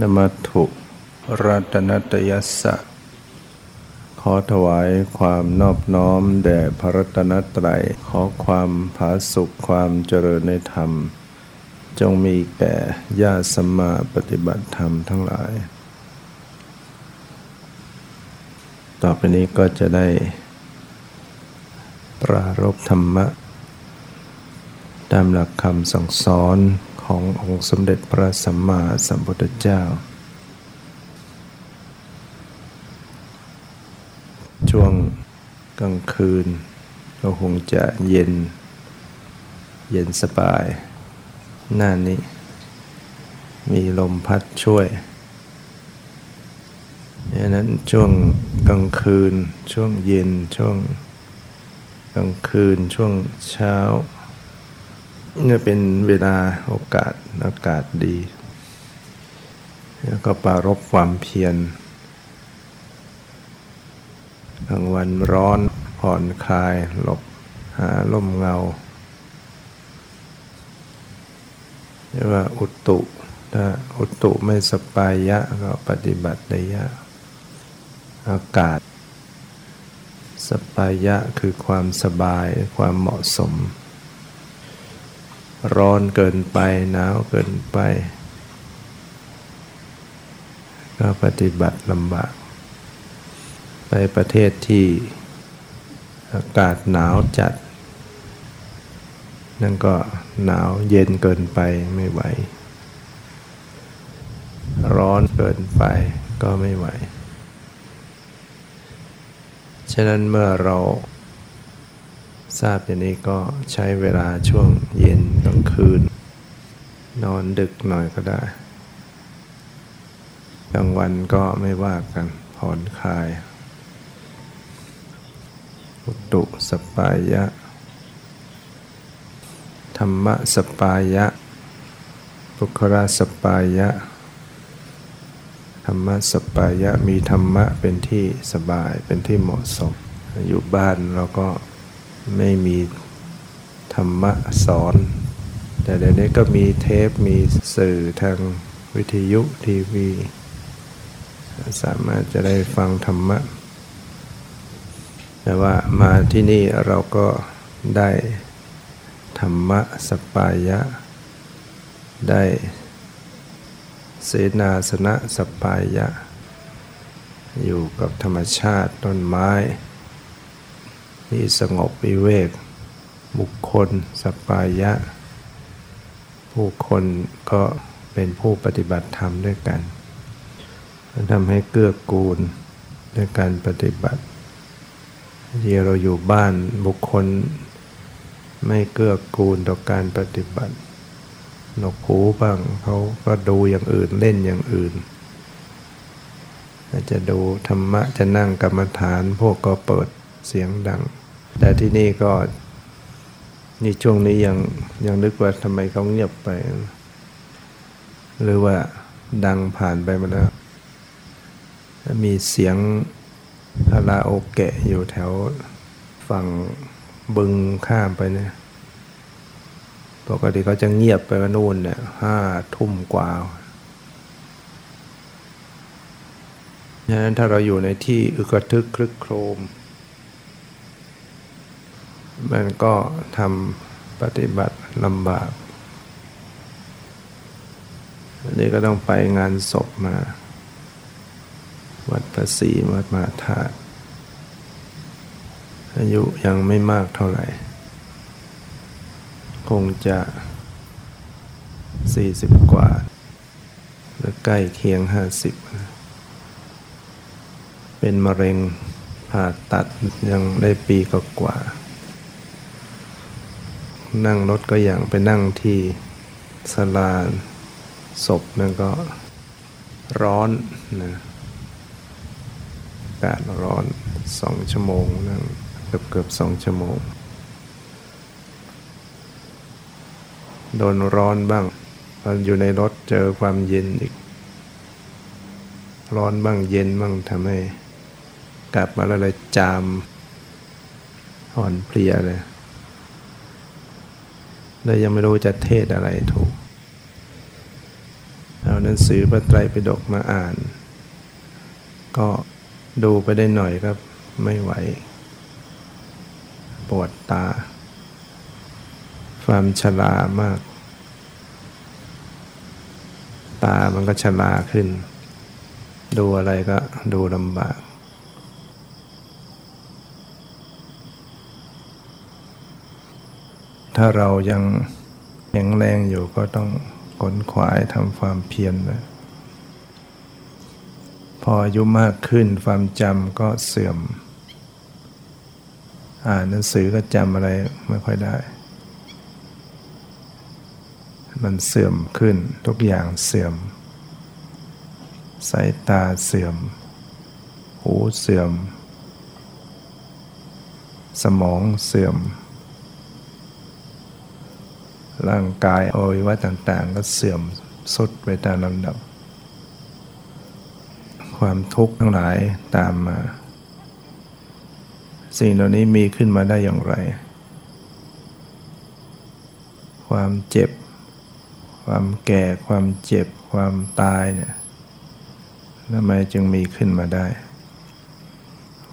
นมัตถุรัตนตยัสสะ ขอถวายความนอบน้อมแด่พระรัตนตรัย ขอความผาสุขความเจริญในธรรม จงมีแก่ญาติสมมาปฏิบัติธรรมทั้งหลาย ต่อไปนี้ก็จะได้ ปรารบธรรมะ ตามหลักคำสั่งสอน ขององค์สมเด็จพระสัมมาสัมพุทธเจ้า ช่วงกลางคืน ก็คงจะเย็น เย็นสบาย หน้านี้ มีลมพัดช่วยดังนั้นช่วงกลางคืน ช่วงเย็น ช่วงกลางคืน ช่วงเช้า เนี่ยเป็นเวลาโอกาสอากาศดี แล้วก็ปรารบความเพียรกลางวันร้อนผ่อนคลาย หลบหาลมเงาเรียกว่าอุตุถ้าอุตุไม่สปายะก็ปฏิบัติได้ยากอากาศ สปายะคือความสบายความเหมาะสม ร้อนเกินไปหนาวเกินไป ก็ปฏิบัติลำบาก ไปประเทศที่อากาศหนาวจัด นั่นก็หนาวเย็นเกินไปไม่ไหว ร้อนเกินไปก็ไม่ไหว ฉะนั้นเมื่อเรา ทราบอย่างนี้ก็ใช้เวลาช่วงเย็นกลางคืน นอนดึกหน่อยก็ได้กลางวันก็ไม่ว่ากันผ่อนคลายอุตุสปายะ ธรรมะสปายะปุคราสปายะ ธรรมะสปายะมีธรรมะเป็นที่สบายเป็นที่เหมาะสม อยู่บ้านเราก็ ไม่มีธรรมะสอน แต่เดี๋ยวนี้ก็มีเทปมีสื่อทางวิทยุทีวี สามารถจะได้ฟังธรรมะ แต่ว่ามาที่นี่เราก็ได้ธรรมะสปายะ ได้เสนาสนะสปายะ อยู่กับธรรมชาติต้นไม้ ที่สงบวิเวก บุคคลสปายะ ผู้คนก็เป็นผู้ปฏิบัติธรรมด้วยกันทำให้เกื้อกูลด้วยการปฏิบัติที่เราอยู่บ้านบุคคล ไม่เกื้อกูลต่อการปฏิบัติหนกหูบ้างเขาก็ดูอย่างอื่นเล่นอย่างอื่นอาจจะดูธรรมะจะนั่งกรรมฐานพวกก็เปิดเสียงดัง แต่ที่นี่ก็นี่ช่วงนี้ยังยังนึกว่าทำไมเขาเงียบไป หรือว่าดังผ่านไปมาแล้ว มีเสียงคาราโอเกะอยู่แถวฝั่งบึงข้ามไปเนี่ยปกติเขาจะเงียบไปว่านู่นเนี่ยห้าทุ่มกว่าดังนั้นถ้าเราอยู่ในที่อึกระทึกคลึกโครม มันก็ทำปฏิบัติลำบาก อันนี้ก็ต้องไปงานศพมา วัดพระศรีวัดมหาธาตุอายุยังไม่มากเท่าไหร่ คงจะสี่สิบกว่า หรือใกล้เคียงห้าสิบเป็นมะเร็งผ่าตัดยังได้ปีกกว่า นั่งรถก็อย่างไปนั่งที่สลาศพนั่นก็ร้อนนะอากาศร้อนสองชั่วโมงนั่งเกือบเกือบสองชั่วโมง โดนร้อนบ้างตอนอยู่ในรถเจอความเย็นอีก ร้อนบ้างเย็นบ้างทำให้กลับมาแล้วเลยจามอ่อนเพลียเลย เลยยังไม่รู้จะเทศอะไรถูก เอาหนังสือพระไตรปิฎกมาอ่าน ก็ดูไปได้หน่อยครับไม่ไหว ปวดตา ความชรามาก ตามันก็ชราขึ้น ดูอะไรก็ดูลำบาก ถ้าเรายังแข็งแรงอยู่ก็ต้องขนขวายทำความเพียรนะพออายุมากขึ้นความจำก็เสื่อม อ่านหนังสือก็จำอะไรไม่ค่อยได้ มันเสื่อมขึ้นทุกอย่างเสื่อม สายตาเสื่อม หูเสื่อม สมองเสื่อม ร่างกายอวัยวะต่าง ๆ ก็เสื่อมสุดไปตามลำดับ ความทุกข์ทั้งหลายตามมา สิ่งเหล่านี้มีขึ้นมาได้อย่างไร ความเจ็บ ความแก่ ความเจ็บ ความตายเนี่ยทำไมจึงมีขึ้นมาได้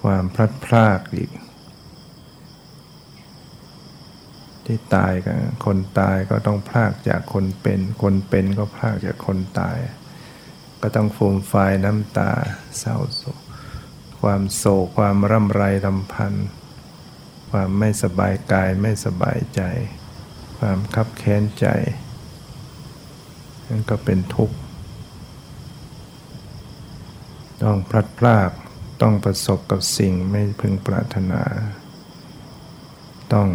ความพลัดพรากอีก ที่ตายกันคนตายก็ต้องพลากจากคนเป็น คนเป็นก็พลากจากคนตาย ก็ต้องฟูมไฟน้ำตาเศร้าโศก ความโศกความร่ำไรลำพันธ์ความไม่สบายกายไม่สบายใจ ความคับแค้นใจนั่นก็เป็นทุกข์ต้องพลัดพรากต้องประสบกับสิ่งไม่พึงปรารถนา ต้อง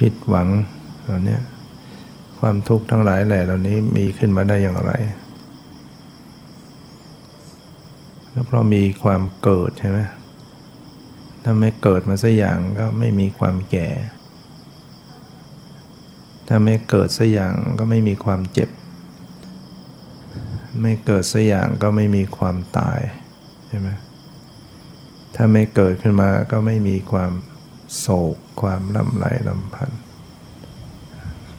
ผิดหวังเหล่านี้ความทุกข์ทั้งหลายแหล่เหล่านี้มีขึ้นมาได้อย่างไรก็เพราะมีความเกิดใช่ไหมถ้าไม่เกิดมาสักอย่างก็ไม่มีความแก่ ถ้าไม่เกิดสักอย่างก็ไม่มีความเจ็บ ไม่เกิดสักอย่างก็ไม่มีความตายใช่ไหมถ้าไม่เกิดขึ้นมาก็ไม่มีความโศก ความลำไรลำพันธ์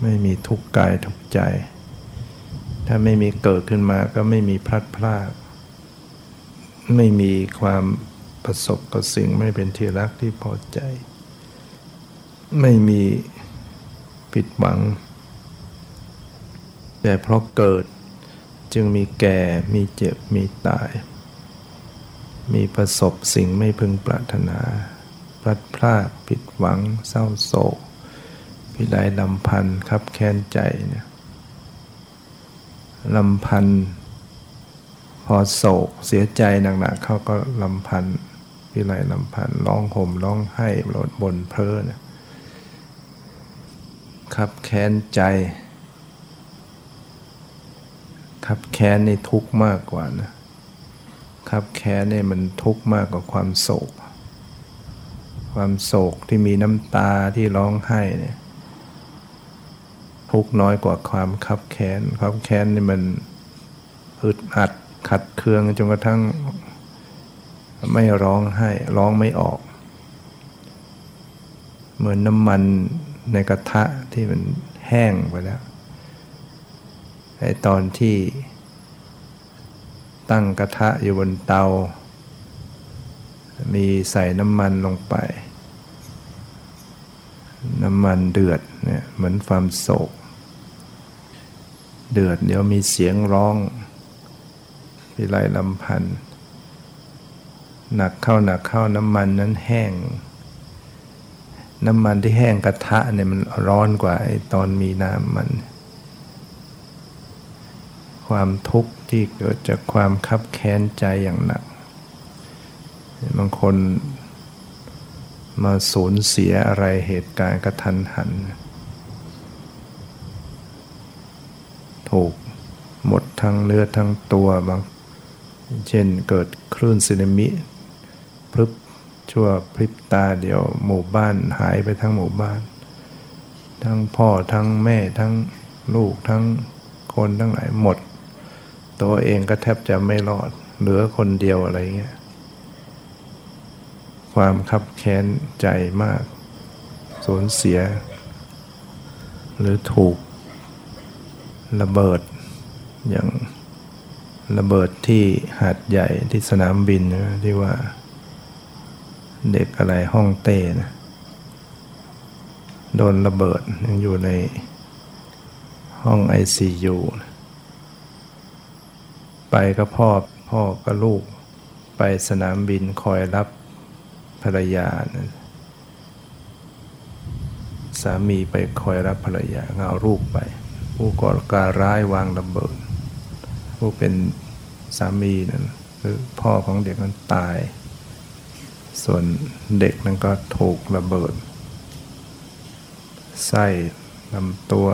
ไม่มีทุกข์กายทุกข์ใจ ถ้าไม่มีเกิดขึ้นมาก็ไม่มีพลัดพราก ไม่มีความประสบกับสิ่งไม่เป็นที่รักที่พอใจ ไม่มีผิดหวัง แต่เพราะเกิดจึงมีแก่ มีเจ็บ มีตาย มีประสบสิ่งไม่พึงปรารถนา พลัดพรากผิดหวังเศร้าโศกพิไลลำพันธ์คับแค้นใจเนี่ยลำพันธ์พอโศกเสียใจหนักๆเขาก็ลำพันธ์พิไลลำพันธ์ร้องห่มร้องไห้รดบนเพลอเนี่ยคับแค้นใจคับแค้นในทุกข์มากกว่านะครับแค้นเนี่ยมันทุกข์มากกว่าความโศก ความโศกที่มีน้ำตาที่ร้องไห้เนี่ยทุกน้อยกว่าความคับแค้นความแค้นนี่มันอึดอัดขัดเคืองจนกระทั่ง ไม่ร้องไห้ร้องไม่ออก เหมือนน้ำมันในกระทะที่มันแห้งไปแล้วไอตอนที่ตั้งกระทะอยู่บนเตา มีใส่น้ำมันลงไป น้ำมันเดือดเนี่ยเหมือนความโศก เดือดเดี๋ยวมีเสียงร้องพิไลลำพันธ์หนักเข้าหนักเข้าน้ำมันนั้นแห้ง น้ำมันที่แห้งกระทะเนี่ยมันร้อนกว่าไอ้ตอนมีน้ำมัน ความทุกข์ที่เกิดจากความคับแค้นใจอย่างหนัก บางคน มาสูญเสียอะไรเหตุการณ์กระทันหัน ถูกหมดทั้งเนื้อทั้งตัวบาง เช่นเกิดคลื่นสึนามิพรึบชั่วพริบตาเดียวหมู่บ้านหายไปทั้งหมู่บ้าน ทั้งพ่อทั้งแม่ทั้งลูกทั้งคนทั้งหลายหมด ตัวเองก็แทบจะไม่รอด เหลือคนเดียวอะไรเงี้ย ความคับแค้นใจมาก สูญเสีย หรือถูก ระเบิด อย่างระเบิดที่หาดใหญ่ที่สนามบินนะที่ว่า เด็กอะไรห้องเต้นะโดนระเบิดยังอยู่ในห้องไอซียูไปก็พ่อพ่อก็ลูกไปสนามบินคอยรับ ภรรยานะสามีไปคอยรับภรรยาเอาลูกไป ผู้ก่อการร้ายวางระเบิด ผู้เป็นสามีนั้นหรือพ่อของเด็กนั้นตาย ส่วนเด็กนั้นก็ถูกระเบิด ไส้ลำตัว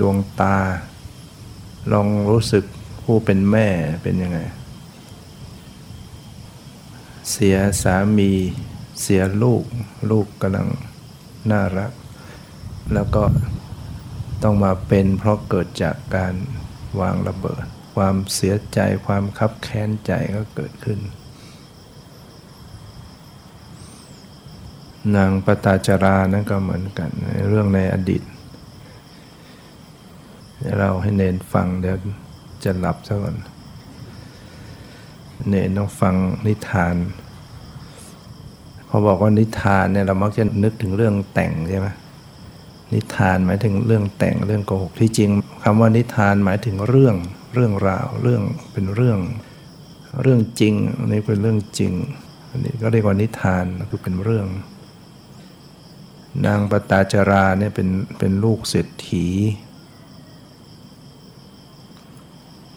ดวงตา ลองรู้สึกผู้เป็นแม่เป็นยังไง เสียสามีเสียลูก ลูกกำลังน่ารัก แล้วก็ต้องมาเป็นเพราะเกิดจากการวางระเบิด ความเสียใจความคับแค้นใจก็เกิดขึ้น นางปตาจารานั่นก็เหมือนกันเรื่องในอดีตเดี๋ยวเราให้เนนฟังเดี๋ยวจะหลับซะก่อน เนนต้องฟังนิทาน พอบอกว่านิทานเนี่ยเรามักจะนึกถึงเรื่องแต่งใช่ไหมนิทานหมายถึงเรื่องแต่งเรื่องโกหกที่จริงคำว่านิทานหมายถึงเรื่องเรื่องราวเรื่องเป็นเรื่องเรื่องจริงอันนี้เป็นเรื่องจริงอันนี้ก็เรียกว่านิทานคือเป็นเรื่อง นางปตาจาราเนี่ยเป็นเป็นลูกเศรษฐี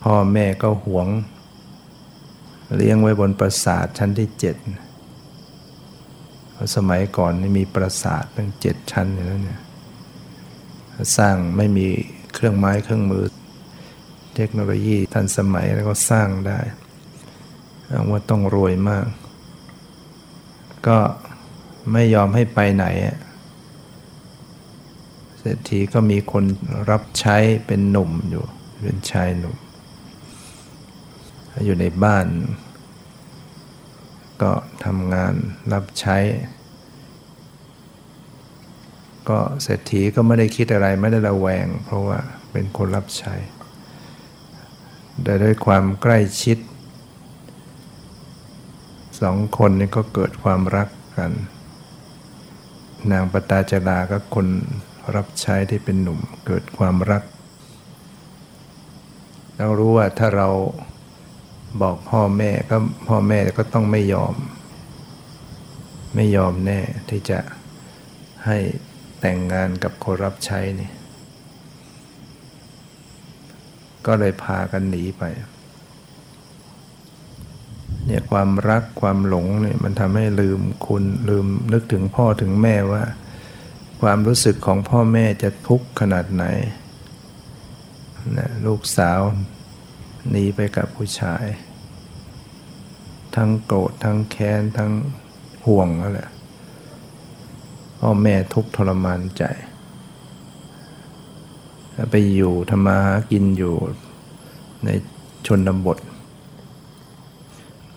พ่อแม่ก็หวง เลี้ยงไว้บนปราสาทชั้นที่เจ็ดสมัยก่อนมีปราสาทตั้งเจ็ดชั้นอยู่แล้วเนี่ยสร้างไม่มีเครื่องไม้เครื่องมือ เทคโนโลยีทันสมัยแล้วก็สร้างได้ว่าต้องรวยมาก ก็ไม่ยอมให้ไปไหน เศรษฐีก็มีคนรับใช้เป็นหนุ่มอยู่ เป็นชายหนุ่ม อยู่ในบ้าน ก็ทำงานรับใช้ ก็เศรษฐีก็ไม่ได้คิดอะไรไม่ได้ระแวง เพราะว่าเป็นคนรับใช้แต่ด้วยความใกล้ชิดสองคนนี้ก็เกิดความรักกัน นางปตาจาราก็คนรับใช้ที่เป็นหนุ่มเกิดความรักเรารู้ว่าถ้าเรา บอกพ่อแม่ก็พ่อแม่ก็ต้องไม่ยอม ไม่ยอมแน่ที่จะให้แต่งงานกับคนรับใช้นี่ก็เลยพากันหนีไปเนี่ยความรักความหลงเนี่ยมันทำให้ลืมคุณลืมนึกถึงพ่อถึงแม่ว่า ความรู้สึกของพ่อแม่จะทุกข์ขนาดไหนนะลูกสาว หนีไปกับผู้ชาย ทั้งโกรธทั้งแค้นทั้งห่วงนั่นแหละพ่อแม่ทุกทรมานใจไปอยู่ธรรมากินอยู่ในชนบท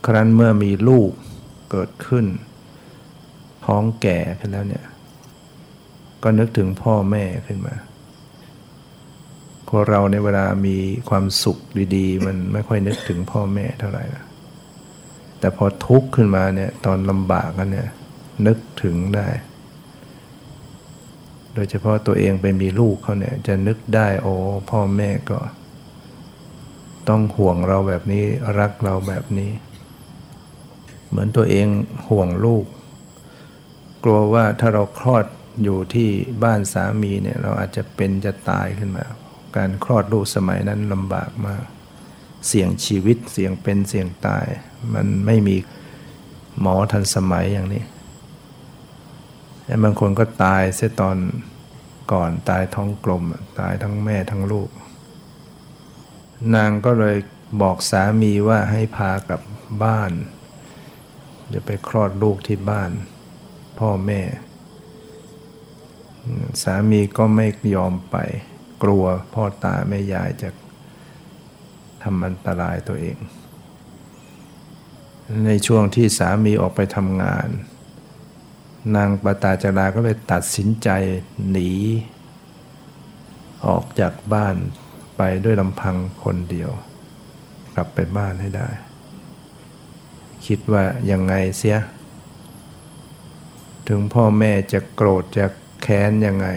ครั้นเมื่อมีลูกเกิดขึ้น ท้องแก่ขึ้นแล้วเนี่ย ก็นึกถึงพ่อแม่ขึ้นมา คนเราในเวลามีความสุขดีๆ มันไม่ค่อยนึกถึงพ่อแม่เท่าไหร่นะแต่พอทุกข์ขึ้นมาเนี่ยตอนลำบากกันเนี่ยนึกถึงได้ โดยเฉพาะตัวเองไปมีลูกเขาเนี่ยจะนึกได้โอ้พ่อแม่ก็ ต้องห่วงเราแบบนี้รักเราแบบนี้ เหมือนตัวเองห่วงลูก กลัวว่าถ้าเราคลอดอยู่ที่บ้านสามีเนี่ยเราอาจจะเป็นจะตายขึ้นมา การคลอดลูกสมัยนั้นลำบากมาก เสี่ยงชีวิตเสี่ยงเป็นเสี่ยงตาย มันไม่มีหมอทันสมัยอย่างนี้แต่บางคนก็ตายเสียตอนก่อนตายท้องกลม ตายทั้งแม่ทั้งลูก นางก็เลยบอกสามีว่าให้พากลับบ้านจะไปคลอดลูกที่บ้าน พ่อแม่ สามีก็ไม่ยอมไป กลัวพ่อตาแม่ยายจะทำอันตรายตัวเอง ในช่วงที่สามีออกไปทำงาน นางปตาจาราก็เลยตัดสินใจหนี ออกจากบ้านไปด้วยลำพังคนเดียว กลับไปบ้านให้ได้ คิดว่ายังไงเสีย ถึงพ่อแม่จะโกรธจะแค้นยังไง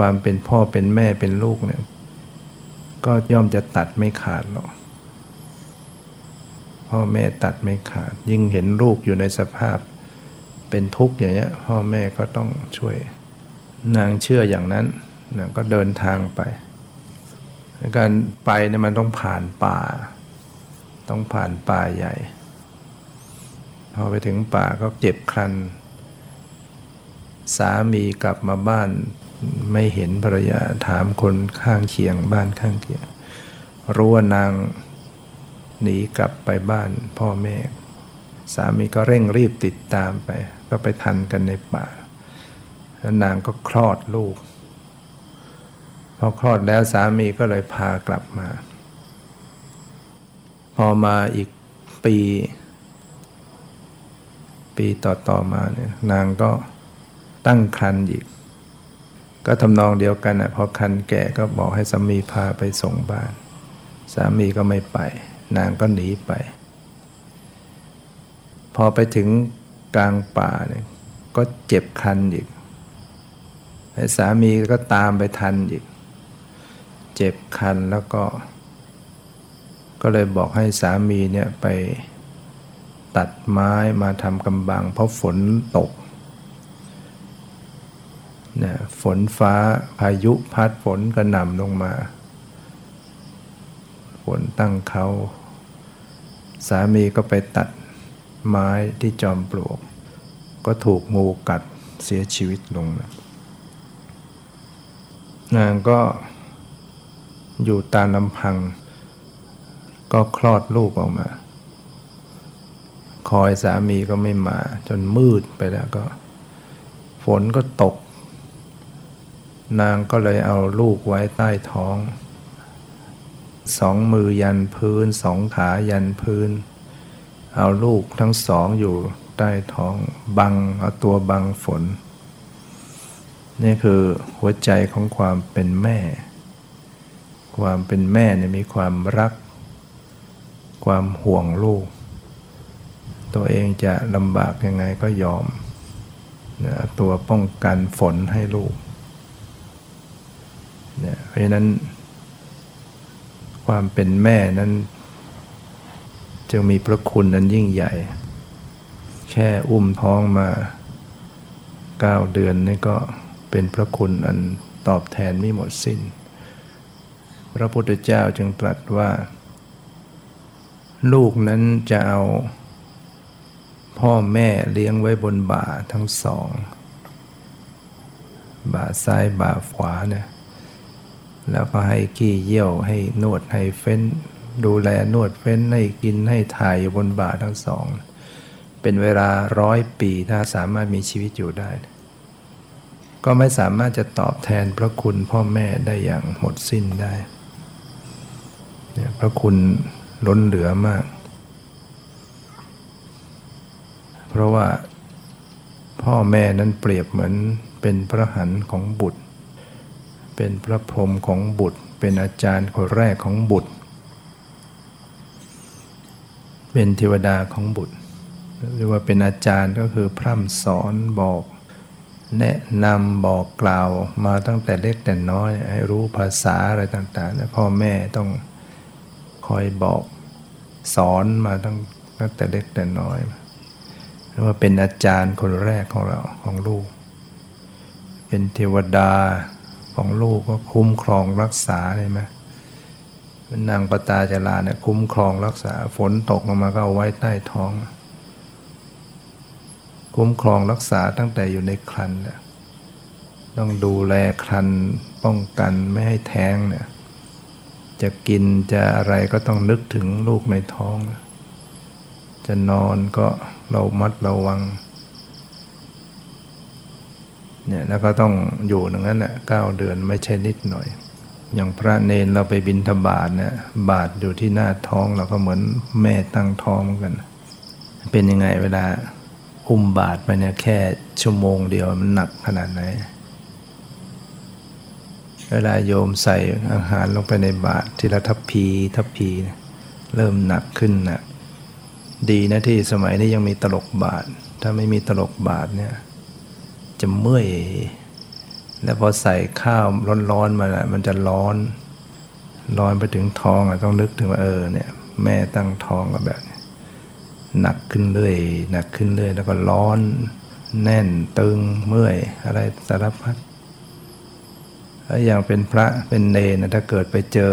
ความเป็นพ่อเป็นแม่เป็นลูกเนี่ยก็ย่อมจะตัดไม่ขาดหรอกพ่อแม่ตัดไม่ขาด ยิ่งเห็นลูกอยู่ในสภาพ เป็นทุกข์อย่างเงี้ย พ่อแม่ก็ต้องช่วย นางเชื่ออย่างนั้นนางก็เดินทางไป การไปเนี่ยมันต้องผ่านป่า ต้องผ่านป่าใหญ่ พอไปถึงป่าก็เจ็บครันสามีกลับมาบ้าน ไม่เห็นภรรยาถามคนข้างเคียงบ้านข้างเคียง รู้ว่านางหนีกลับไปบ้านพ่อแม่ สามีก็เร่งรีบติดตามไป ก็ไปทันกันในป่า แล้วนางก็คลอดลูก พอคลอดแล้วสามีก็เลยพากลับมา พอมาอีกปี ปีต่อๆมาเนี่ยนางก็ตั้งครรภ์อีก ก็ทำนองเดียวกันอะพอครรภ์แก่ก็บอกให้สามีพาไปส่งบ้าน สามีก็ไม่ไป นางก็หนีไป พอไปถึงกลางป่าเนี่ยก็เจ็บคันอีกสามีก็ตามไปทันอีก เจ็บคันแล้วก็ ก็เลยบอกให้สามีเนี่ยไปตัดไม้มาทำกำบัง เพราะฝนตก นะฝนฟ้าพายุพัดฝนกระหน่ำลงมา ฝนตั้งเขา สามีก็ไปตัดไม้ที่จอมปลวก ก็ถูกงูกัดเสียชีวิตลงนะนางก็อยู่ตามลำพัง ก็คลอดลูกออกมา คอยสามีก็ไม่มา จนมืดไปแล้วก็ ฝนก็ตก นางก็เลยเอาลูกไว้ใต้ท้อง สองมือยันพื้น สองขายันพื้น เอาลูกทั้งสองอยู่ใต้ท้องบังเอาตัวบังฝน นี่คือหัวใจของความเป็นแม่ ความเป็นแม่เนี่ยมีความรัก ความห่วงลูก ตัวเองจะลำบากยังไงก็ยอมตัวป้องกันฝนให้ลูก เนี่ยเพราะฉะนั้น ความเป็นแม่นั้น จึงมีพระคุณนั้นยิ่งใหญ่ แค่อุ้มท้องมาเก้าเดือนนี่ก็เป็นพระคุณอันตอบแทนไม่หมดสิน้น พระพุทธเจ้าจึงตรัสว่า ลูกนั้นจะเอาพ่อแม่เลี้ยงไว้บนบ่าทั้งสอง บ่าซ้ายบ่าขวาเนี่ย แล้วก็ให้ขี้เยี่ยวให้นวดให้เฟ้น ดูแลนวดเฟ้นให้กินให้ถ่ายอยู่บนบ่าทั้งสอง เป็นเวลาร้อยปีถ้าสามารถมีชีวิตอยู่ได้ ก็ไม่สามารถจะตอบแทนพระคุณพ่อแม่ได้อย่างหมดสิ้นได้พระคุณล้นเหลือมาก เพราะว่าพ่อแม่นั้นเปรียบเหมือนเป็นพระหันของบุตร เป็นพระพรหมของบุตร เป็นอาจารย์คนแรกของบุตร เป็นเทวดาของบุตร หรือว่าเป็นอาจารย์ก็คือพร่ำสอนบอกแนะนำบอกกล่าวมาตั้งแต่เล็กแต่น้อย ให้รู้ภาษาอะไรต่างๆพ่อแม่ต้องคอยบอกสอนมาตั้งตั้งแต่เล็กแต่น้อยว่าเป็นอาจารย์คนแรกของเราของลูก เป็นเทวดา ของลูกก็คุ้มครองรักษาใช่ไหมนางปตาจาราเนี่ยคุ้มครองรักษา ฝนตกลงมาก็เอาไว้ใต้ท้อง คุ้มครองรักษาตั้งแต่อยู่ในครันเนี่ยต้องดูแลครันป้องกันไม่ให้แท้งเนี่ยจะกินจะอะไรก็ต้องนึกถึงลูกในท้อง จะนอนก็เรามัดระวัง เนี่ยแล้วก็ต้องอยู่อย่างนั้นแหละเก้าเดือนไม่ใช่นิดหน่อย อย่างพระเนนเราไปบินทบาทเนี่ยบาทอยู่ที่หน้าท้องเราก็เหมือนแม่ตั้งท้องกัน เป็นยังไงเวลาอุ้มบาทไปเนี่ยแค่ชั่วโมงเดียวมันหนักขนาดไหนเวลาโยมใส่อาหารลงไปในบาตรทีละทัพพีทัพพีเริ่มหนักขึ้นนะดีนะที่สมัยนี้ยังมีตลกบาทถ้าไม่มีตลกบาทเนี่ย จะเมื่อย แล้วพอใส่ข้าวร้อนๆมาละมันจะร้อน ร้อนไปถึงท้องอะต้องนึกถึงว่าเออเนี่ย แม่ตั้งท้องกับแบบ หนักขึ้นเรื่อยหนักขึ้นเรื่อยแล้วก็ร้อนแน่นตึงเมื่อย อะไรสารพัดแล้วอย่างเป็นพระเป็นเนนะถ้าเกิดไปเจอ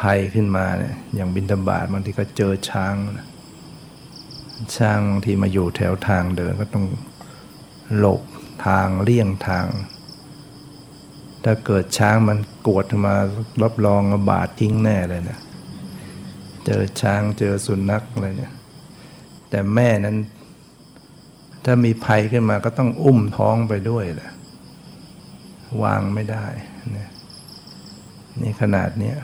ภัยขึ้นมาเนี่ยอย่างบินตบาทบางทีก็เจอช้าง ช้างบางทีมาอยู่แถวทางเดินก็ต้อง หลบทางเลี่ยงทาง ถ้าเกิดช้างมันกวดมารับรองบาดทิ้งแน่เลยนะเจอช้างเจอสุนัขอะไรเนี่ย แต่แม่นั้น ถ้ามีภัยขึ้นมาก็ต้องอุ้มท้องไปด้วยแหละวางไม่ได้นะนี่ขนาดเนี้ย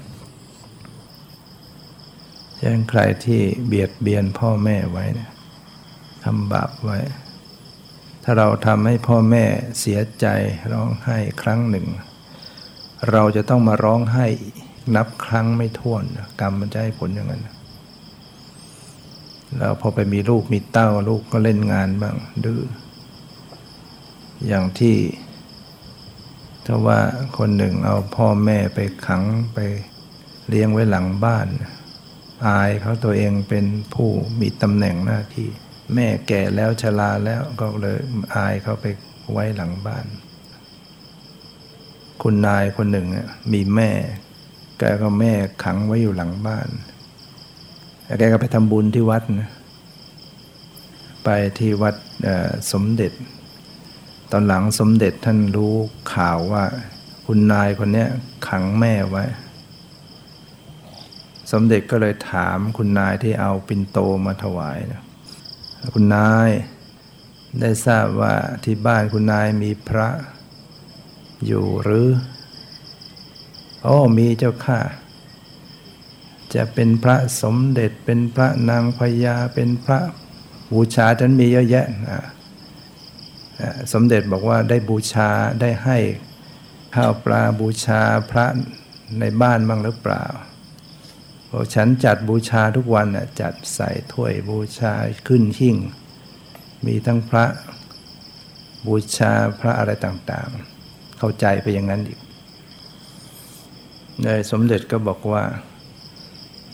ฉะนั้นใครที่เบียดเบียนพ่อแม่ไว้เนี่ยทำบาปไว้ ถ้าเราทำให้พ่อแม่เสียใจร้องไห้ครั้งหนึ่ง เราจะต้องมาร้องไห้นับครั้งไม่ถ้วน กรรมมันจะให้ผลอย่างนั้นแล้วพอไปมีลูกมีเต้าลูกก็เล่นงานบ้างดื้ออย่างที่ถ้าว่าคนหนึ่งเอาพ่อแม่ไปขังไปเลี้ยงไว้หลังบ้าน อายเขาตัวเองเป็นผู้มีตำแหน่งหน้าที่ แม่แก่แล้วชราแล้วก็เลยอายเขาไปไว้หลังบ้าน คุณนายคนหนึ่งมีแม่ แกก็แม่ขังไว้อยู่หลังบ้านแกก็ไปทำบุญที่วัดนะไปที่วัดสมเด็จ ตอนหลังสมเด็จท่านรู้ข่าวว่า คุณนายคนนี้ขังแม่ไว้ สมเด็จก็เลยถามคุณนายที่เอาปินโตมาถวายนะ คุณนาย ได้ทราบว่าที่บ้านคุณนายมีพระ อยู่หรือโอ้มีเจ้าค่ะ จะเป็นพระสมเด็จเป็นพระนางพญาเป็นพระบูชาฉันมีเยอะแยะนะสมเด็จบอกว่าได้บูชาได้ให้ข้าวปลาบูชาพระในบ้านบ้างหรือเปล่า บอกฉันจัดบูชาทุกวันน่ะจัดใส่ถ้วยบูชาขึ้นหิ้งมีทั้งพระบูชาพระอะไรต่างๆ เข้าใจไปอย่างนั้นอีกในสมเด็จก็บอกว่า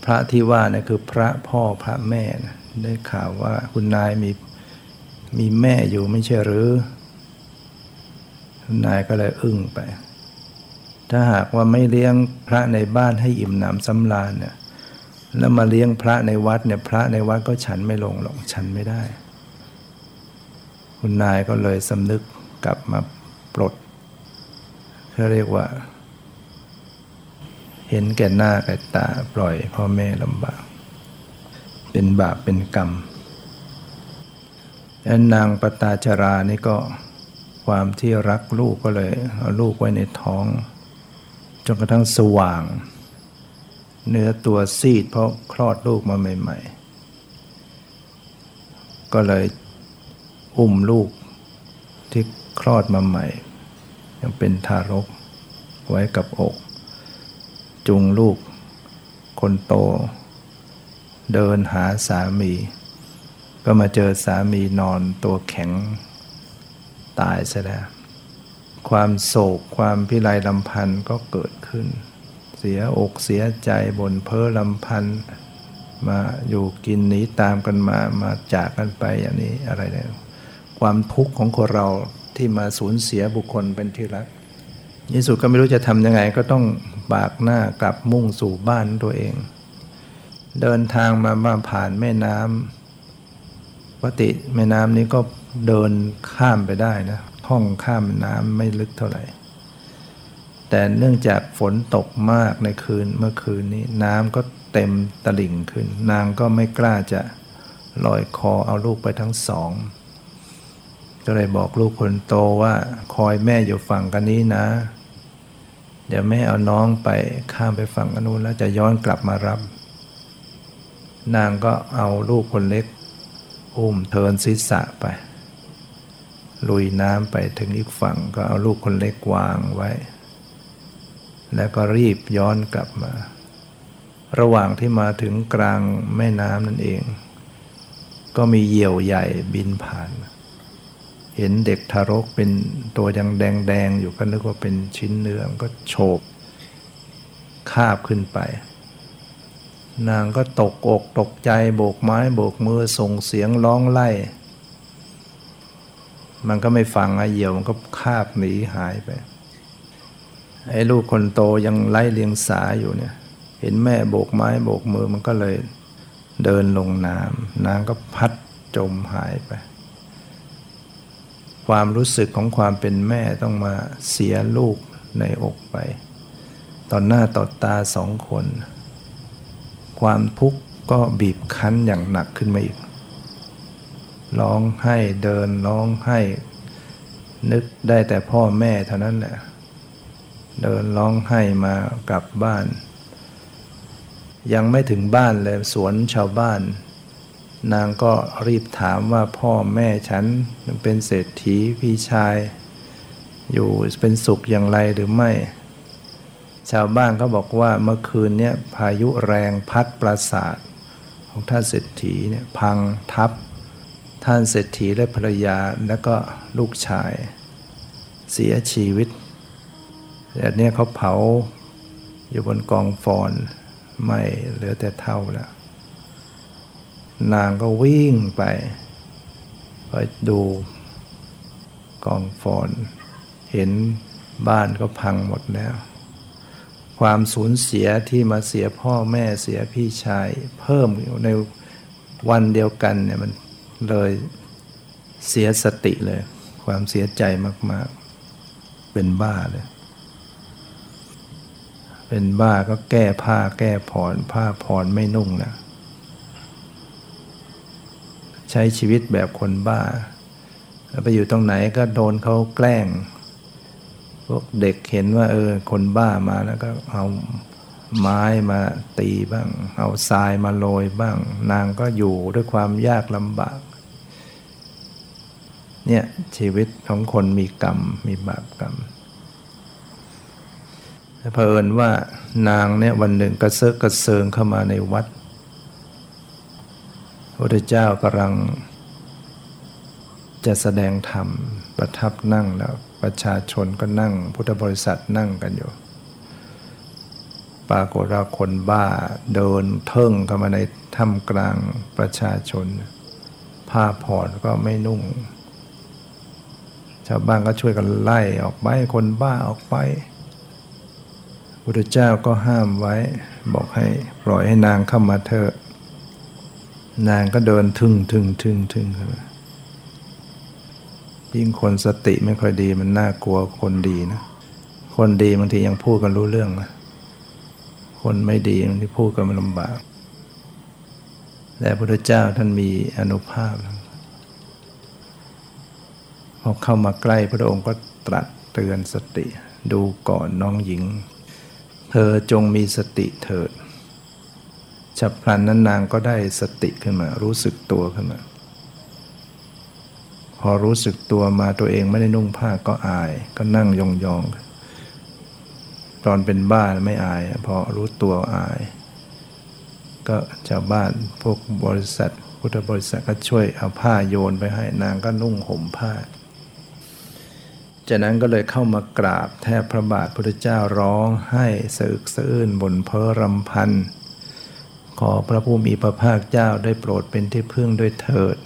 พระที่ว่านี่คือพระพ่อพระแม่นะได้ข่าวว่าคุณนายมีมีแม่อยู่ไม่ใช่หรือ คุณนายก็เลยอึ้งไป ถ้าหากว่าไม่เลี้ยงพระในบ้านให้อิ่มหนำสำราญเนี่ย แล้วมาเลี้ยงพระในวัดเนี่ยพระในวัดก็ฉันไม่ลงหรอกฉันไม่ได้ คุณนายก็เลยสำนึกกลับมาปลดเขาเรียกว่า เห็นแก่หน้าแก่ตาปล่อยพ่อแม่ลำบาก เป็นบาปเป็นกรรมแล้วนางปตาจารานี่ก็ความที่รักลูกก็เลยเอาลูกไว้ในท้อง จนกระทั่งสว่าง เนื้อตัวซีดเพราะคลอดลูกมาใหม่ ๆ ก็เลยอุ้มลูกที่คลอดมาใหม่ ยังเป็นทารกไว้กับอก จุงลูก คนโต เดินหาสามี ก็มาเจอสามีนอนตัวแข็งตายซะแล้วความโศกความพิไรลำพันธ์ก็เกิดขึ้น เสียอกเสียใจบนเพ้อลำพันมาอยู่กินหนีตามกันมามาจากกันไปอย่างนี้อะไรเนี่ยความทุกข์ของคนเราที่มาสูญเสียบุคคลเป็นที่รักยิสุดก็ไม่รู้จะทำยังไงก็ต้องบากหน้ากลับมุ่งสู่บ้านตัวเอง เดินทางมามาผ่านแม่น้ำปกติแม่น้ำนี้ก็เดินข้ามไปได้นะท่องข้ามน้ำไม่ลึกเท่าไหร่ แต่เนื่องจากฝนตกมากในคืนเมื่อคืนนี้ น้ำก็เต็มตลิ่งขึ้น นางก็ไม่กล้าจะลอยคอเอาลูกไปทั้งสอง ก็เลยบอกลูกคนโตว่าคอยแม่อยู่ฝั่งกันนี้นะ เดี๋ยวแม่เอาน้องไปข้ามไปฝั่งกันนู้นแล้วจะย้อนกลับมารับ นางก็เอาลูกคนเล็ก อุ้มเทินศีรษะไป ลุยน้ำไปถึงอีกฝั่งก็เอาลูกคนเล็กวางไว้ แล้วก็รีบย้อนกลับมา ระหว่างที่มาถึงกลางแม่น้ำนั่นเอง ก็มีเหยี่ยวใหญ่บินผ่าน เห็นเด็กทารกเป็นตัวยังแดงๆอยู่ก็นึกว่าเป็นชิ้นเนื้อก็โฉบคาบขึ้นไป นางก็ตกอกตกใจโบกไม้โบกมือส่งเสียงร้องไล่ มันก็ไม่ฟังไอเหยี่ยวมันก็คาบหนีหายไป ไอ้ลูกคนโตยังไล่เลียงสาอยู่เนี่ย เห็นแม่โบกไม้โบกมือมันก็เลยเดินลงน้ำนางก็พัดจมหายไป ความรู้สึกของความเป็นแม่ต้องมาเสียลูกในอกไปตอนหน้าต่อตาสองคน ความทุกข์ก็บีบคั้นอย่างหนักขึ้นมาอีก ร้องไห้เดินร้องไห้ นึกได้แต่พ่อแม่เท่านั้นแหละ เดินร้องไห้มากลับบ้าน ยังไม่ถึงบ้านเลยสวนชาวบ้าน นางก็รีบถามว่าพ่อแม่ฉันเป็นเศรษฐีพี่ชาย อยู่เป็นสุขอย่างไรหรือไม่ ชาวบ้านก็บอกว่าเมื่อคืนเนี้ยพายุแรงพัดปราสาทของท่านเศรษฐีเนี่ยพังทับ ท่านเศรษฐีและภรรยาแล้วก็ลูกชาย เสียชีวิต แต่เนี้ยเขาเผาอยู่บนกองฟอนไม่เหลือแต่เท่าแล้ว นางก็วิ่งไปไปดูกองฟอน เห็นบ้านก็พังหมดแล้ว ความสูญเสียที่มาเสียพ่อแม่เสียพี่ชาย เพิ่มอยู่ในวันเดียวกันเนี่ยมันเลยเสียสติเลย ความเสียใจมาก ๆ เป็นบ้าเลย เป็นบ้าก็แก้ผ้าแก้ผ่อนผ้าผ่อนไม่นุ่งนะใช้ชีวิตแบบคนบ้า ไปอยู่ตรงไหนก็โดนเขาแกล้ง พวกเด็กเห็นว่า เออ คนบ้ามาแล้วก็เอาไม้มาตีบ้าง เอาทรายมาโรยบ้าง นางก็อยู่ด้วยความยากลำบาก เนี่ยชีวิตของคนมีกรรมมีบาปกรรม เผอิญว่านางเนี่ยวันหนึ่งกระเซาะกระเซิงเข้ามาในวัดพระพุทธเจ้ากำลัง จะแสดงธรรมประทับนั่งแล้วประชาชนก็นั่ง พุทธบริษัทนั่งกันอยู่ ปรากฏว่าคนบ้าเดินเทิงเข้ามาในถ้ำกลางประชาชน ผ้าผ่อนก็ไม่นุ่ง ชาวบ้านก็ช่วยกันไล่ออกไปคนบ้าออกไป พุทธเจ้าก็ห้ามไว้ บอกให้ปล่อยให้นางเข้ามาเถอะนางก็เดินทึ่งทึ่งทึ่งทึ่งเข้ามายิ่งคนสติไม่ค่อยดีมันน่ากลัวคนดีนะ คนดีบางทียังพูดกันรู้เรื่องนะคนไม่ดีบางทีพูดกันมันลำบาก แต่พระพุทธเจ้าท่านมีอนุภาพพอเข้ามาใกล้พระองค์ก็ตรัสเตือนสติ ดูก่อนน้องหญิง เธอจงมีสติเถิดฉับพลันนั้นนางก็ได้สติขึ้นมา รู้สึกตัวขึ้นมา พอรู้สึกตัวมาตัวเองไม่ได้นุ่งผ้าก็อาย ก็นั่งยองๆ ตอนเป็นบ้านไม่อาย พอรู้ตัวอาย ก็ชาวบ้านพวกบริษัท พุทธบริษัทก็ช่วยเอาผ้าโยนไปให้นางก็นุ่งห่มผ้า จากนั้นก็เลยเข้ามากราบแทบพระบาทพุทธเจ้าร้องให้สะอึกสะอื้นบนเพอรำพันขขอพระผู้มีพระภาคเจ้าได้โปรดเป็นที่พึ่งด้วยเถิด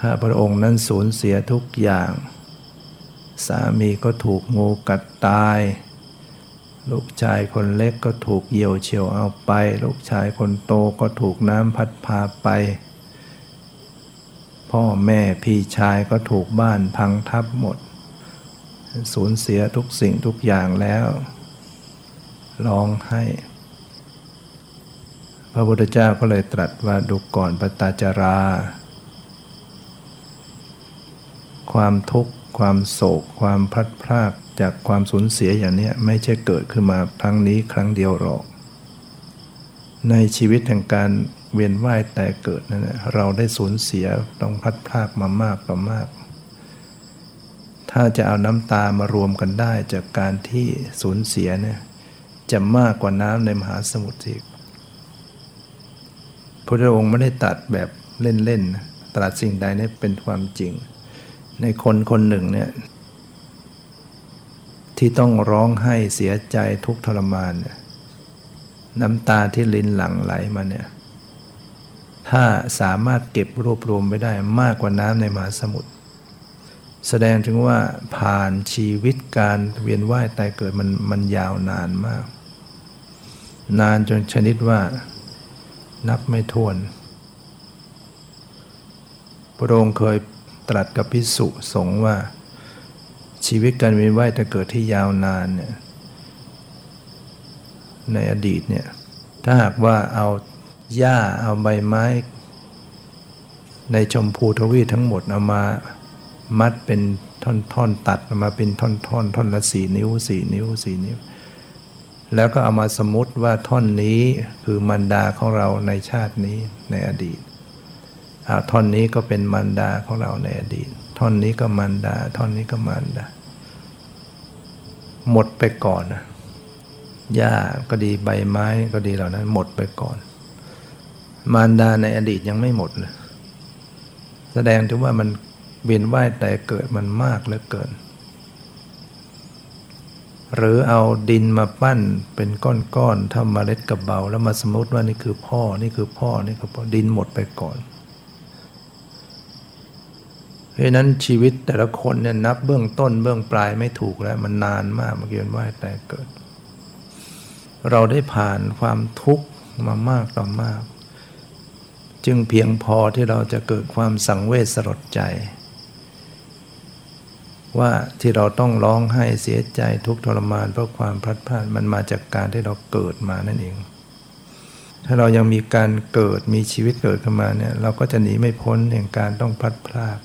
ข้าพระองค์นั้นสูญเสียทุกอย่าง สามีก็ถูกงูกัดตาย ลูกชายคนเล็กก็ถูกเหยี่ยวเฉียวเอาไป ลูกชายคนโตก็ถูกน้ำพัดพาไป พ่อแม่พี่ชายก็ถูกบ้านพังทับหมด สูญเสียทุกสิ่งทุกอย่างแล้วร้องให้ พระพุทธเจ้าก็เลยตรัสว่าดูก่อนปตาจารา ความทุกข์ความโศก ความพลัดพรากจากความสูญเสียอย่างนี้ไม่ใช่เกิดขึ้นมาครั้งนี้ครั้งเดียวหรอก ในชีวิตแห่งการ เวียนว่ายแต่เกิดนั้นเราได้สูญเสียต้องพัดพรากมามากต่อมาก ถ้าจะเอาน้ำตามารวมกันได้จากการที่สูญเสียเนี่ยจะมากกว่าน้ำในมหาสมุทรอีกพระองค์ไม่ได้ตัดแบบเล่นๆตรัสสิ่งใดนี่เป็นความจริง ในคนคนหนึ่งเนี่ยที่ต้องร้องไห้เสียใจทุกทรมานเนี่ยน้ำตาที่ลินหลั่งไหลมาเนี่ย ถ้าสามารถเก็บรวบรวมไปได้มากกว่าน้ำในมหาสมุทรแสดงถึงว่าผ่านชีวิตการเวียนว่ายตายเกิดมันมันยาวนานมาก นานจนชนิดว่านับไม่ถ้วน พระองค์เคยตรัสกับพิสุสงฆ์ว่า ชีวิตการเวียนว่ายแต่เกิดที่ยาวนานเนี่ยในอดีตเนี่ยถ้าหากว่าเอา หญ้าเอาใบไม้ ในชมพูทวีทั้งหมดเอามามัดเป็นท่อนๆตัดมาเป็นท่อนๆท่อนละสี่นิ้วสี่นิ้วสี่นิ้ว แล้วก็เอามาสมมติว่าท่อนนี้คือมันดาของเราในชาตินี้ในอดีตท่อนนี้ก็เป็นมันดาของเราในอดีต ท่อนนี้ก็มันดา ท่อนนี้ก็มันดา หมดไปก่อนนะหญ้าก็ดีใบไม้ก็ดีเหล่านั้น หมดไปก่อน มารดาในอดีตยังไม่หมดเลยแสดงถึงว่ามันเวียนว่ายแต่เกิดมันมากเหลือเกิน หรือเอาดินมาปั้นเป็นก้อนๆทำเมล็ดกระเบา แล้วมาสมมติว่านี่คือพ่อนี่คือพ่อนี่คือพ่อดินหมดไปก่อนเพราะนั้นชีวิตแต่ละคนเนี่ยนับเบื้องต้นเบื้องปลายไม่ถูกแล้ว มันนานมากมาเกียนว่ายแต่เกิด เราได้ผ่านความทุกข์มามากต่อมาก จึงเพียงพอที่เราจะเกิดความสังเวชสลดใจ ว่าที่เราต้องร้องไห้เสียใจทุกทรมานเพราะความพลัดพรากมันมาจากการที่เราเกิดมานั่นเอง ถ้าเรายังมีการเกิดมีชีวิตเกิดขึ้นมาเนี่ยเราก็จะหนีไม่พ้นแห่งการต้องพลัดพราก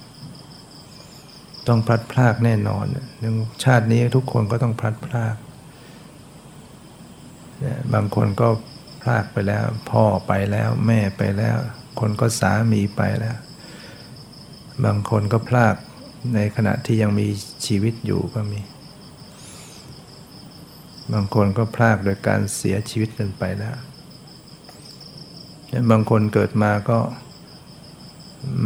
ต้องพลัดพรากแน่นอนหนึ่งชาตินี้ทุกคนก็ต้องพลัดพรากบางคนก็พลากไปแล้ว พ่อไปแล้วแม่ไปแล้ว คนก็สามีไปแล้ว บางคนก็พลากในขณะที่ยังมีชีวิตอยู่ก็มี บางคนก็พลากโดยการเสียชีวิตกันไปแล้วบางคนเกิดมาก็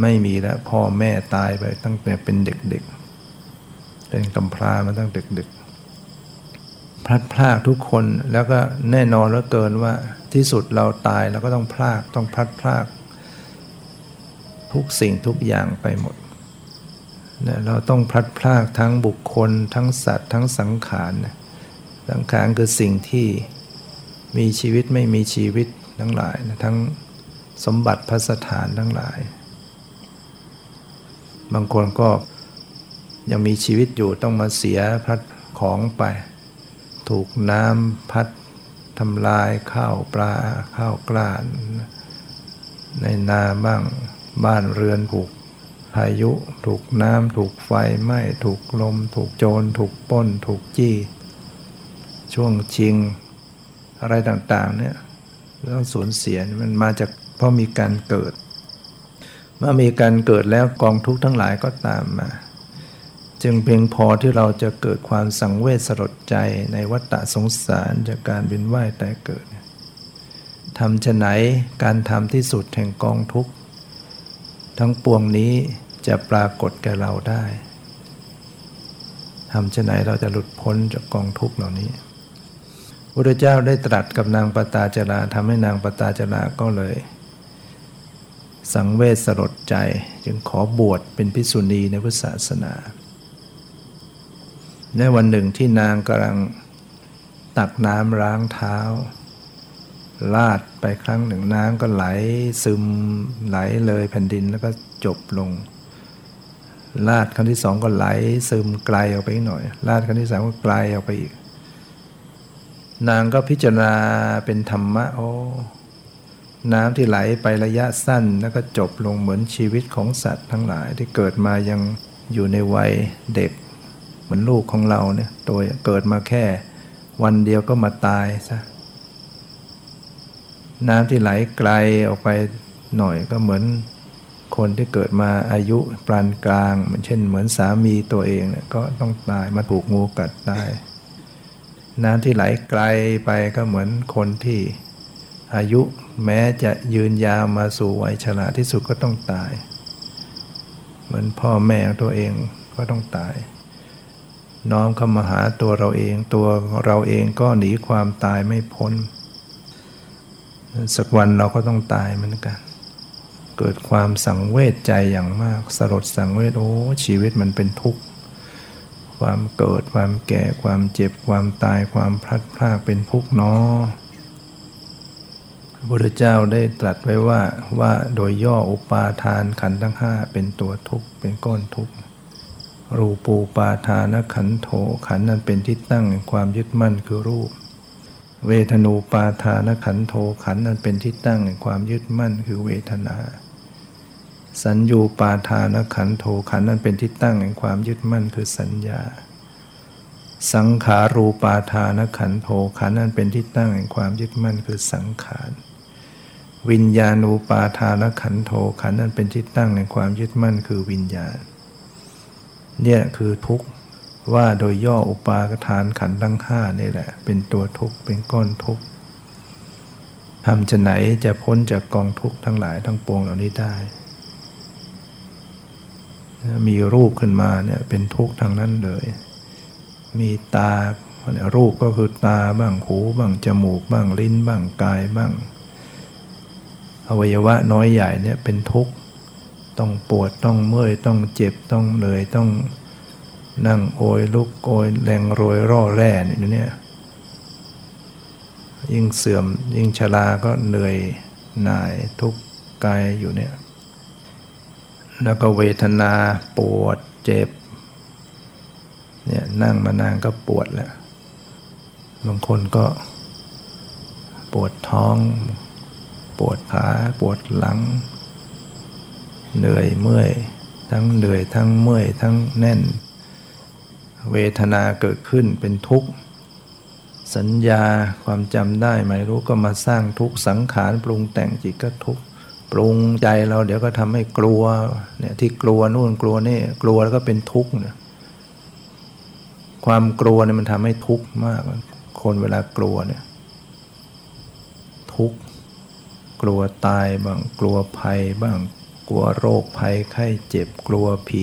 ไม่มีแล้วพ่อแม่ตายไปตั้งแต่เป็นเด็กๆ เป็นกำพร้ามาตั้งเด็กๆพลัดพลากทุกคนแล้วก็แน่นอนแล้วเกินว่าที่สุดเราตายเราก็ต้องพลากต้องพลัดพลาก ทุกสิ่งทุกอย่างไปหมดนะเราต้องพลัดพรากทั้งบุคคล ทั้งสัตว์ ทั้งสังขารนะสังขารคือสิ่งที่มีชีวิตไม่มีชีวิตทั้งหลายนะทั้งสมบัติพัสถานทั้งหลาย บางคนก็ยังมีชีวิตอยู่ต้องมาเสียพัดของไป ถูกน้ำพัดทำลายข้าวปลาข้าวกล้าน ในนาบ้าง บ้านเรือนผูกพายุถูกน้ำถูกไฟไหม้ถูกลม ถูกโจร ถูกป้น ถูกจี้ ช่วงชิง อะไรต่างๆเนี่ยต้องสูญเสียมันมาจากเพราะมีการเกิด เมื่อมีการเกิดแล้วกองทุกข์ทั้งหลายก็ตามมา จึงเพียงพอที่เราจะเกิดความสังเวชสลดใจในวัฏสงสารจากการบินว่ายแต่เกิดทำจะไหนการทำที่สุดแห่งกองทุกข์ ทั้งปวงนี้จะปรากฏแก่เราได้ทำเช่นไหนเราจะหลุดพ้นจากกองทุกข์เหล่านี้พระเจ้าได้ตรัสกับนางปตาจราทำให้นางปตาจราก็เลย สังเวชสลดใจจึงขอบวชเป็นภิษุณีในพุทธศาสนา ในวันหนึ่งที่นางกำลังตักน้ำล้างเท้า ลาดไปครั้งหนึ่งน้ำก็ไหลซึมไหลเลยแผ่นดินแล้วก็จบลง ลาดครั้งที่สองก็ไหลซึมไกลออกไปอีกหน่อย ลาดครั้งที่สามก็ไกลออกไปอีก นางก็พิจารณาเป็นธรรมะโอ้น้ำที่ไหลไประยะสั้นแล้วก็จบลงเหมือนชีวิตของสัตว์ทั้งหลายที่เกิดมายังอยู่ในวัยเด็ก เหมือนลูกของเราเนี่ยตัวเกิดมาแค่ วันเดียวก็มาตายซะ น้ำที่ไหลไกลออกไปหน่อยก็เหมือนคนที่เกิดมาอายุปานกลางเหมือนเช่น เหมือนสามีตัวเองเนี่ยก็ต้องตายมาถูกงูกัดตาย น้ำที่ไหลไกลไปก็เหมือนคนที่อายุแม้จะยืนยาวมาสู่วัยชราที่สุดก็ต้องตาย เหมือนพ่อแม่ตัวเองก็ต้องตาย น้อมเข้ามาหาตัวเราเองตัวเราเองก็หนีความตายไม่พ้น สักวันเราก็ต้องตายเหมือนกัน เกิดความสังเวชใจอย่างมาก สลดสังเวชโอ้ชีวิตมันเป็นทุกข์ ความเกิดความแก่ความเจ็บความตายความพลัดพรากเป็นทุกข์เนาะพระพุทธเจ้าได้ตรัสไว้ว่าว่าโดยย่ออุปาทานขันธ์ทั้งห้าเป็นตัวทุกข์เป็นก้อนทุกข์รูปูปาทานขันโถขันนั้นเป็นที่ตั้งแห่งความยึดมั่นคือรูป เวทนูปาทานขันโถขันนั้นเป็นที่ตั้งแห่งความยึดมั่นคือเวทนา สัญญูปาทานขันโถขันนั้นเป็นที่ตั้งแห่งความยึดมั่นคือสัญญา สังขารูปาทานขันโถขันนั้นเป็นที่ตั้งแห่งความยึดมั่นคือสังขารวิญญาณูปาทานขันโถขันนั้นเป็นที่ตั้งแห่งความยึดมั่นคือวิญญาณเนี่ยคือทุกข์ ว่าโดยย่ออุปาทานขันธ์ทั้งห้านี่แหละ เป็นตัวทุกข์เป็นก้อนทุกข์ทำจะไหนจะพ้นจากกองทุกข์ทั้งหลายทั้งปวงเหล่านี้ได้ มีรูปขึ้นมาเนี่ยเป็นทุกข์ทางนั้นเลย มีตารูปก็คือตาบ้างหูบ้างจมูกบ้างลิ้นบ้างกายบ้าง อวัยวะน้อยใหญ่เนี่ยเป็นทุกข์ ต้องปวดต้องเมื่อยต้องเจ็บต้องเหนื่อยต้อง นั่งโอยลุกโอยแรงโรยร่อแร่เนี่ยยิ่งเสื่อมยิ่งชราก็เหนื่อยหน่ายทุกกายอยู่เนี่ยแล้วก็เวทนาปวดเจ็บเนี่ยนั่งมานานก็ปวดแล้วบางคนก็ปวดท้อง ปวดขาปวดหลัง เหนื่อยเมื่อย ทั้งเหนื่อยทั้งเมื่อยทั้งแน่น เวทนาเกิดขึ้นเป็นทุกข์ สัญญาความจำได้ไม่รู้ก็มาสร้างทุกข์สังขารปรุงแต่งจิตก็ทุกข์ปรุงใจเราเดี๋ยวก็ทำให้กลัวเนี่ยที่กลัวนู่นกลัวนี่กลัวแล้วก็เป็นทุกข์เนี่ยความกลัวเนี่ยมันทำให้ทุกข์มาก คนเวลากลัวเนี่ยทุกข์กลัวตายบ้างกลัวภัยบ้างกลัวโรคภัยไข้เจ็บกลัวผี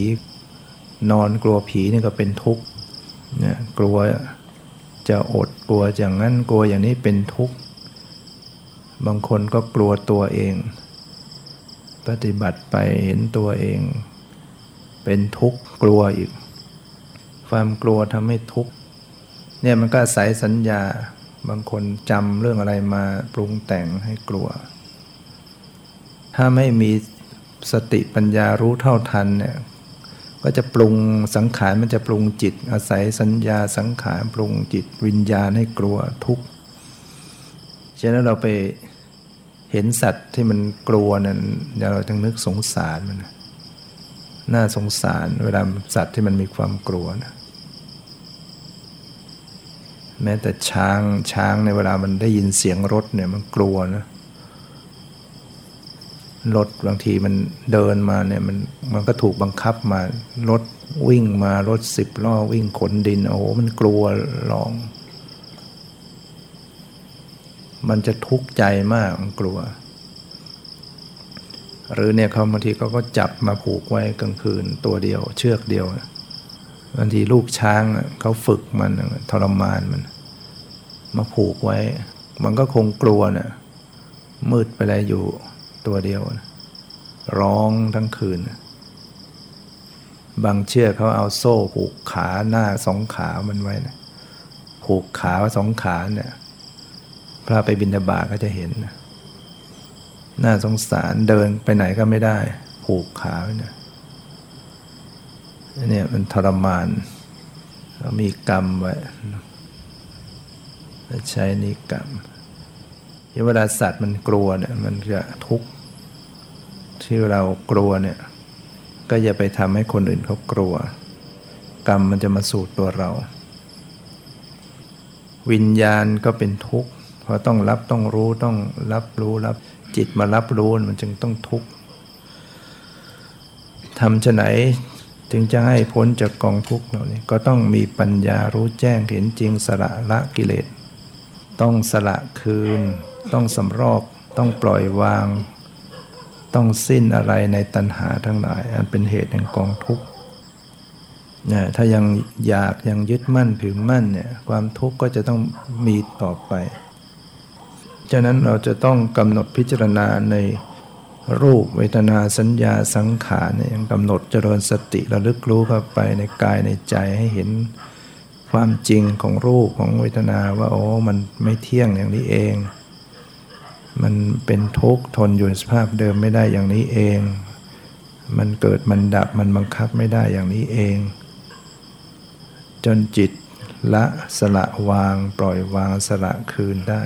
นอนกลัวผีนี่ก็เป็นทุกข์ เนี่ยกลัวจะอดกลัวอย่างนั้นกลัวอย่างนี้เป็นทุกข์ บางคนก็กลัวตัวเอง ปฏิบัติไปเห็นตัวเอง เป็นทุกข์กลัวอีก ความกลัวทำให้ทุกข์เนี่ยมันก็อาศัยสัญญาบางคนจำเรื่องอะไรมาปรุงแต่งให้กลัว ถ้าไม่มีสติปัญญารู้เท่าทันเนี่ย ก็จะปรุงสังขารมันจะปรุงจิต อาศัยสัญญาสังขารปรุงจิตวิญญาณให้กลัวทุกข์ฉะนั้นเราไปเห็นสัตว์ที่มันกลัวนั้นเราจึงนึกสงสารมันน่าสงสารเวลาสัตว์ที่มันมีความกลัวนะแม้แต่ช้างช้างในเวลามันได้ยินเสียงรถเนี่ยมันกลัวนะ รถบางทีมันเดินมาเนี่ยมันมันก็ถูกบังคับมารถวิ่งมารถสิบล้อวิ่งขนดิน โอ้โหมันกลัวลอง มันจะทุกข์ใจมากมันกลัว หรือเนี่ยเขาบางทีเขาก็จับมาผูกไว้กลางคืนตัวเดียว เชือกเดียวบางทีลูกช้างเขาฝึกมันทรมานมัน มาผูกไว้ มันก็คงกลัวนะ่ะมืดไปเลยอยู่ ตัวเดียว ร้องทั้งคืน บางเชือกเขาเอาโซ่ผูกขาหน้าสองขามันไว้นะผูกขาสองขาเนี่ยพระไปบินดาบาก็จะเห็นนะน่าสงสารเดินไปไหนก็ไม่ได้ ผูกขาเนี่ยเนี่ยมันทรมานมีกรรมไว้ใช้นิกรรม เวลาสัตว์มันกลัวเนี่ยมันจะทุกข์ที่เรากลัวเนี่ยก็อย่าไปทำให้คนอื่นเขากลัว กรรมมันจะมาสู่ตัวเรา วิญญาณก็เป็นทุกข์เพราะต้องรับต้องรู้ต้องรับรู้รับจิตมารับรู้มันจึงต้องทุกข์ทำจะไหนจึงจะให้พ้นจากกองทุกข์เหล่านี้ก็ต้องมีปัญญารู้แจ้งเห็นจริงสละละกิเลส ต้องสละคืน ต้องสำรอกต้องปล่อยวาง ต้องสิ้นอะไรในตัณหาทั้งหลาย อันเป็นเหตุแห่งกองทุกข์นี่ถ้ายังอยากยังยึดมั่นถือมั่นเนี่ยความทุกข์ก็จะต้องมีต่อไป ฉะนั้นเราจะต้องกำหนดพิจารณาในรูปเวทนาสัญญาสังขารเนี่ยยังกำหนดเจริญสติระลึกรู้เข้าไปในกายในใจให้เห็นความจริงของรูปของเวทนาว่าโอ้มันไม่เที่ยงอย่างนี้เอง มันเป็นทุกข์ทนอยู่ในสภาพเดิมไม่ได้อย่างนี้เอง มันเกิดมันดับมันบังคับไม่ได้อย่างนี้เอง จนจิตละสละวางปล่อยวางสละคืนได้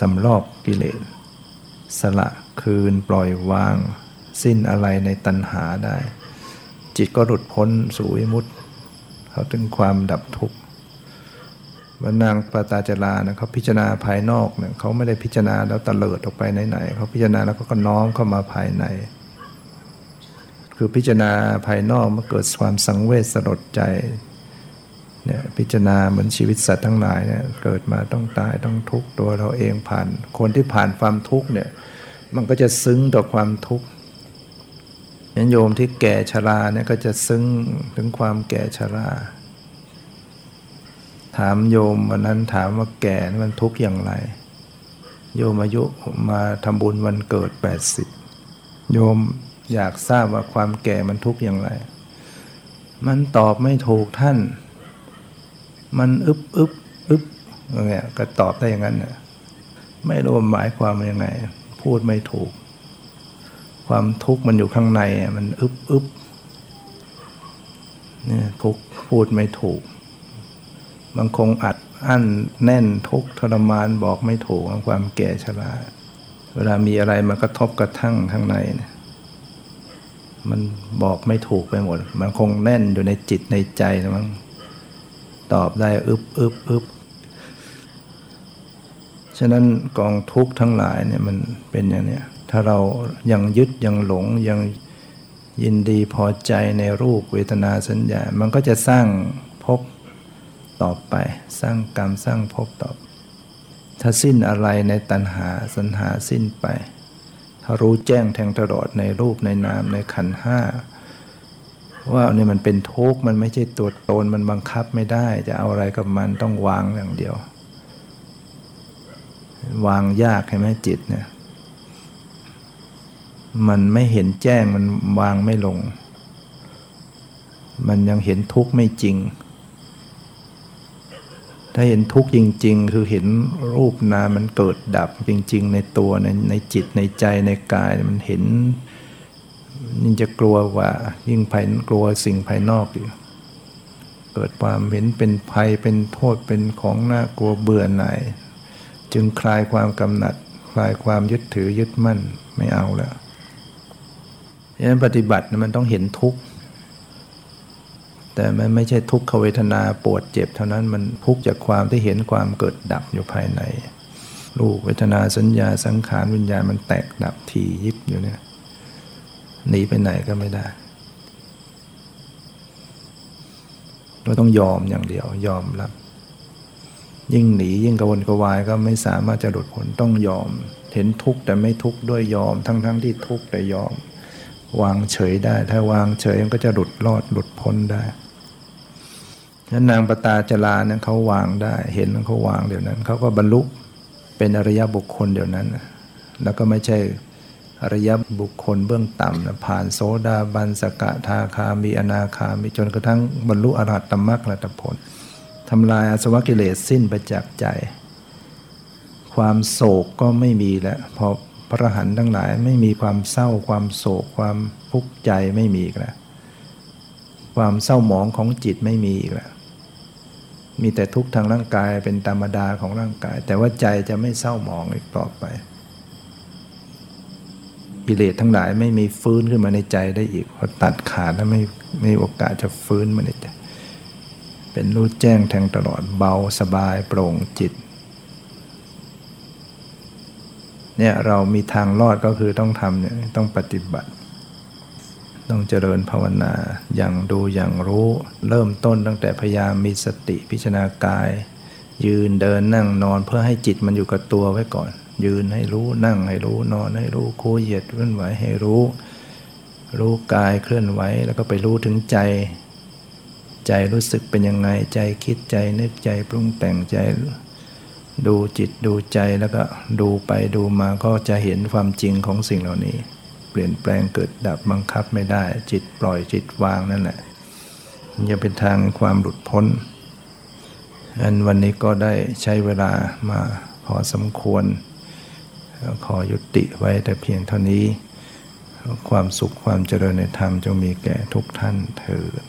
สำรอบกิเลสสละคืนปล่อยวาง สิ้นอะไรในตัณหาได้ จิตก็หลุดพ้นสู่วิมุตติเขาถึงความดับทุกข์ นนางปตาจารานะเขาพิจารณาภายนอกเนี่ยเขาไม่ได้พิจารณาแล้วตะเลิดออกไปไหนๆเขาพิจารณาแล้วก็น้อมเข้ามาภายใน คือพิจารณาภายนอกเมื่อเกิดความสังเวชสลดใจเนี่ยพิจารณาเหมือนชีวิตสัตว์ทั้งหลายเนี่ยเกิดมาต้องตายต้องทุกข์ตัวเราเองผ่าน คนที่ผ่านความทุกข์เนี่ยมันก็จะซึ้งต่อความทุกข์ยันโยมที่แก่ชราเนี่ยก็จะซึ้งถึงความแก่ชรา ถามโยมวันนั้นถามว่าแก่มันทุกข์อย่างไร โยมอายุมาทำบุญวันเกิด 80 โยมอยากทราบว่าความแก่มันทุกข์อย่างไร มันตอบไม่ถูกท่าน มันอึบอึบอึบอย่างเงี้ยก็ตอบได้อย่างนั้นน่ะไม่รู้หมายความว่ายังไง พูดไม่ถูก ความทุกข์มันอยู่ข้างในมันอึบอึบเนี่ยทุกพูดไม่ถูก บางคงอัดอั้นแน่นทุกทรมานบอกไม่ถูกของความแก่ชราเวลามีอะไรมากระทบกระทั่งข้างในเนี่ยมันบอกไม่ถูกไปหมด มันคงแน่นอยู่ในจิตในใจนะมั้งตอบได้อึบอึบอึบฉะนั้นกองทุกข์ทั้งหลายเนี่ยมันเป็นอย่างนี้ถ้าเรายังยึดยังหลงยังยินดีพอใจในรูปเวทนาสัญญา มันก็จะสร้าง ต่อไป สร้างกรรมสร้างภพต่อถ้าสิ้นอะไรในตัณหาสัญหาสิ้นไป ถ้ารู้แจ้งแทงตลอดในรูปในนามในขันห้าว่าเนี่ยมันเป็นทุกข์มันไม่ใช่ตัวตนมันบังคับไม่ได้ จะเอาอะไรกับมันต้องวางอย่างเดียว วางยากใช่ไหมจิตเนี่ย มันไม่เห็นแจ้งมันวางไม่ลง มันยังเห็นทุกข์ไม่จริง ถ้าเห็นทุกข์จริง ๆ คือเห็นรูปนามมันเกิดดับจริง ๆ ในตัวในในจิตในใจในกายมันเห็นยิ่งจะกลัวว่ายิ่งภายกลัวสิ่งภายนอกอยู่เกิดความเห็นเป็นภัยเป็นโทษเป็นของน่ากลัวเบื่อหน่ายจึงคลายความกำหนัด คลายความยึดถือยึดมั่นไม่เอาแล้วดังนั้นปฏิบัติมันต้องเห็นทุกข์ แต่มันไม่ใช่ทุกขเวทนาปวดเจ็บ เท่านั้นมันทุกจากความที่เห็นความเกิดดับอยู่ภายใน รูปเวทนาสัญญาสังขารวิญญาณมันแตกดับทียิบอยู่เนี่ยหนีไปไหนก็ไม่ได้เราต้องยอมอย่างเดียวยอมรับ ยิ่งหนียิ่งกระวนกระวายก็ไม่สามารถจะหลุดพ้นต้องยอม เห็นทุกข์แต่ไม่ทุกข์ด้วยยอมทั้งๆทที่ทุกข์แต่ยอม วางเฉยได้ ถ้าวางเฉยมันก็จะหลุดรอดหลุดพ้นได้ นั้นนางปตาจลาเนี่ยเขาวางได้ เห็นเขาวางเดี๋ยวนั้นเขาก็บรรลุเป็นอริยบุคคลเดี๋ยวนั้น แล้วก็ไม่ใช่อริยบุคคลเบื้องต่ำนะผ่านโสดาบันสกทาคามีอนาคามีจนกระทั่งบรรลุอรหัตตมรรคตผลทำลายอาสวะกิเลสสิ้นไปจากใจ ความโศกก็ไม่มีแล้วพอพระหันทั้งหลายไม่มีความเศร้าความโศกความทุกข์ใจไม่มีแล้วความเศร้าหมองของจิตไม่มีอีกแล้ว มีแต่ทุกข์ทางร่างกายเป็นธรรมดาของร่างกาย แต่ว่าใจจะไม่เศร้าหมองอีกต่อไป กิเลสทั้งหลายไม่มีฟื้นขึ้นมาในใจได้อีกพอตัดขาดแล้วไม่ไม่โอกาสจะฟื้นมาในใจเป็นรู้แจ้งแทงตลอดเบาสบายโปร่งจิตเนี่ยเรามีทางรอดก็คือต้องทำเนี่ยต้องปฏิบัติ ต้องเจริญภาวนาอย่างดูอย่างรู้ เริ่มต้นตั้งแต่พยายามมีสติพิจารณากาย ยืนเดินนั่งนอนเพื่อให้จิตมันอยู่กับตัวไว้ก่อน ยืนให้รู้นั่งให้รู้นอนให้รู้คู่เหยียดเคลื่อนไหวให้รู้ รู้กายเคลื่อนไหวแล้วก็ไปรู้ถึงใจ ใจรู้สึกเป็นยังไงใจคิดใจนึกใจปรุงแต่งใจดูจิตดูใจแล้วก็ดูไปดูมาก็จะเห็นความจริงของสิ่งเหล่านี้ เปลี่ยนแปลงเกิดดับบังคับไม่ได้ จิตปล่อยจิตวางนั่นแหละจะเป็นทางความหลุดพ้นอันวันนี้ก็ได้ใช้เวลามาพอสมควร ขอยุติไว้แต่เพียงเท่านี้ ความสุขความเจริญในธรรมจงมีแก่ทุกท่านเถิด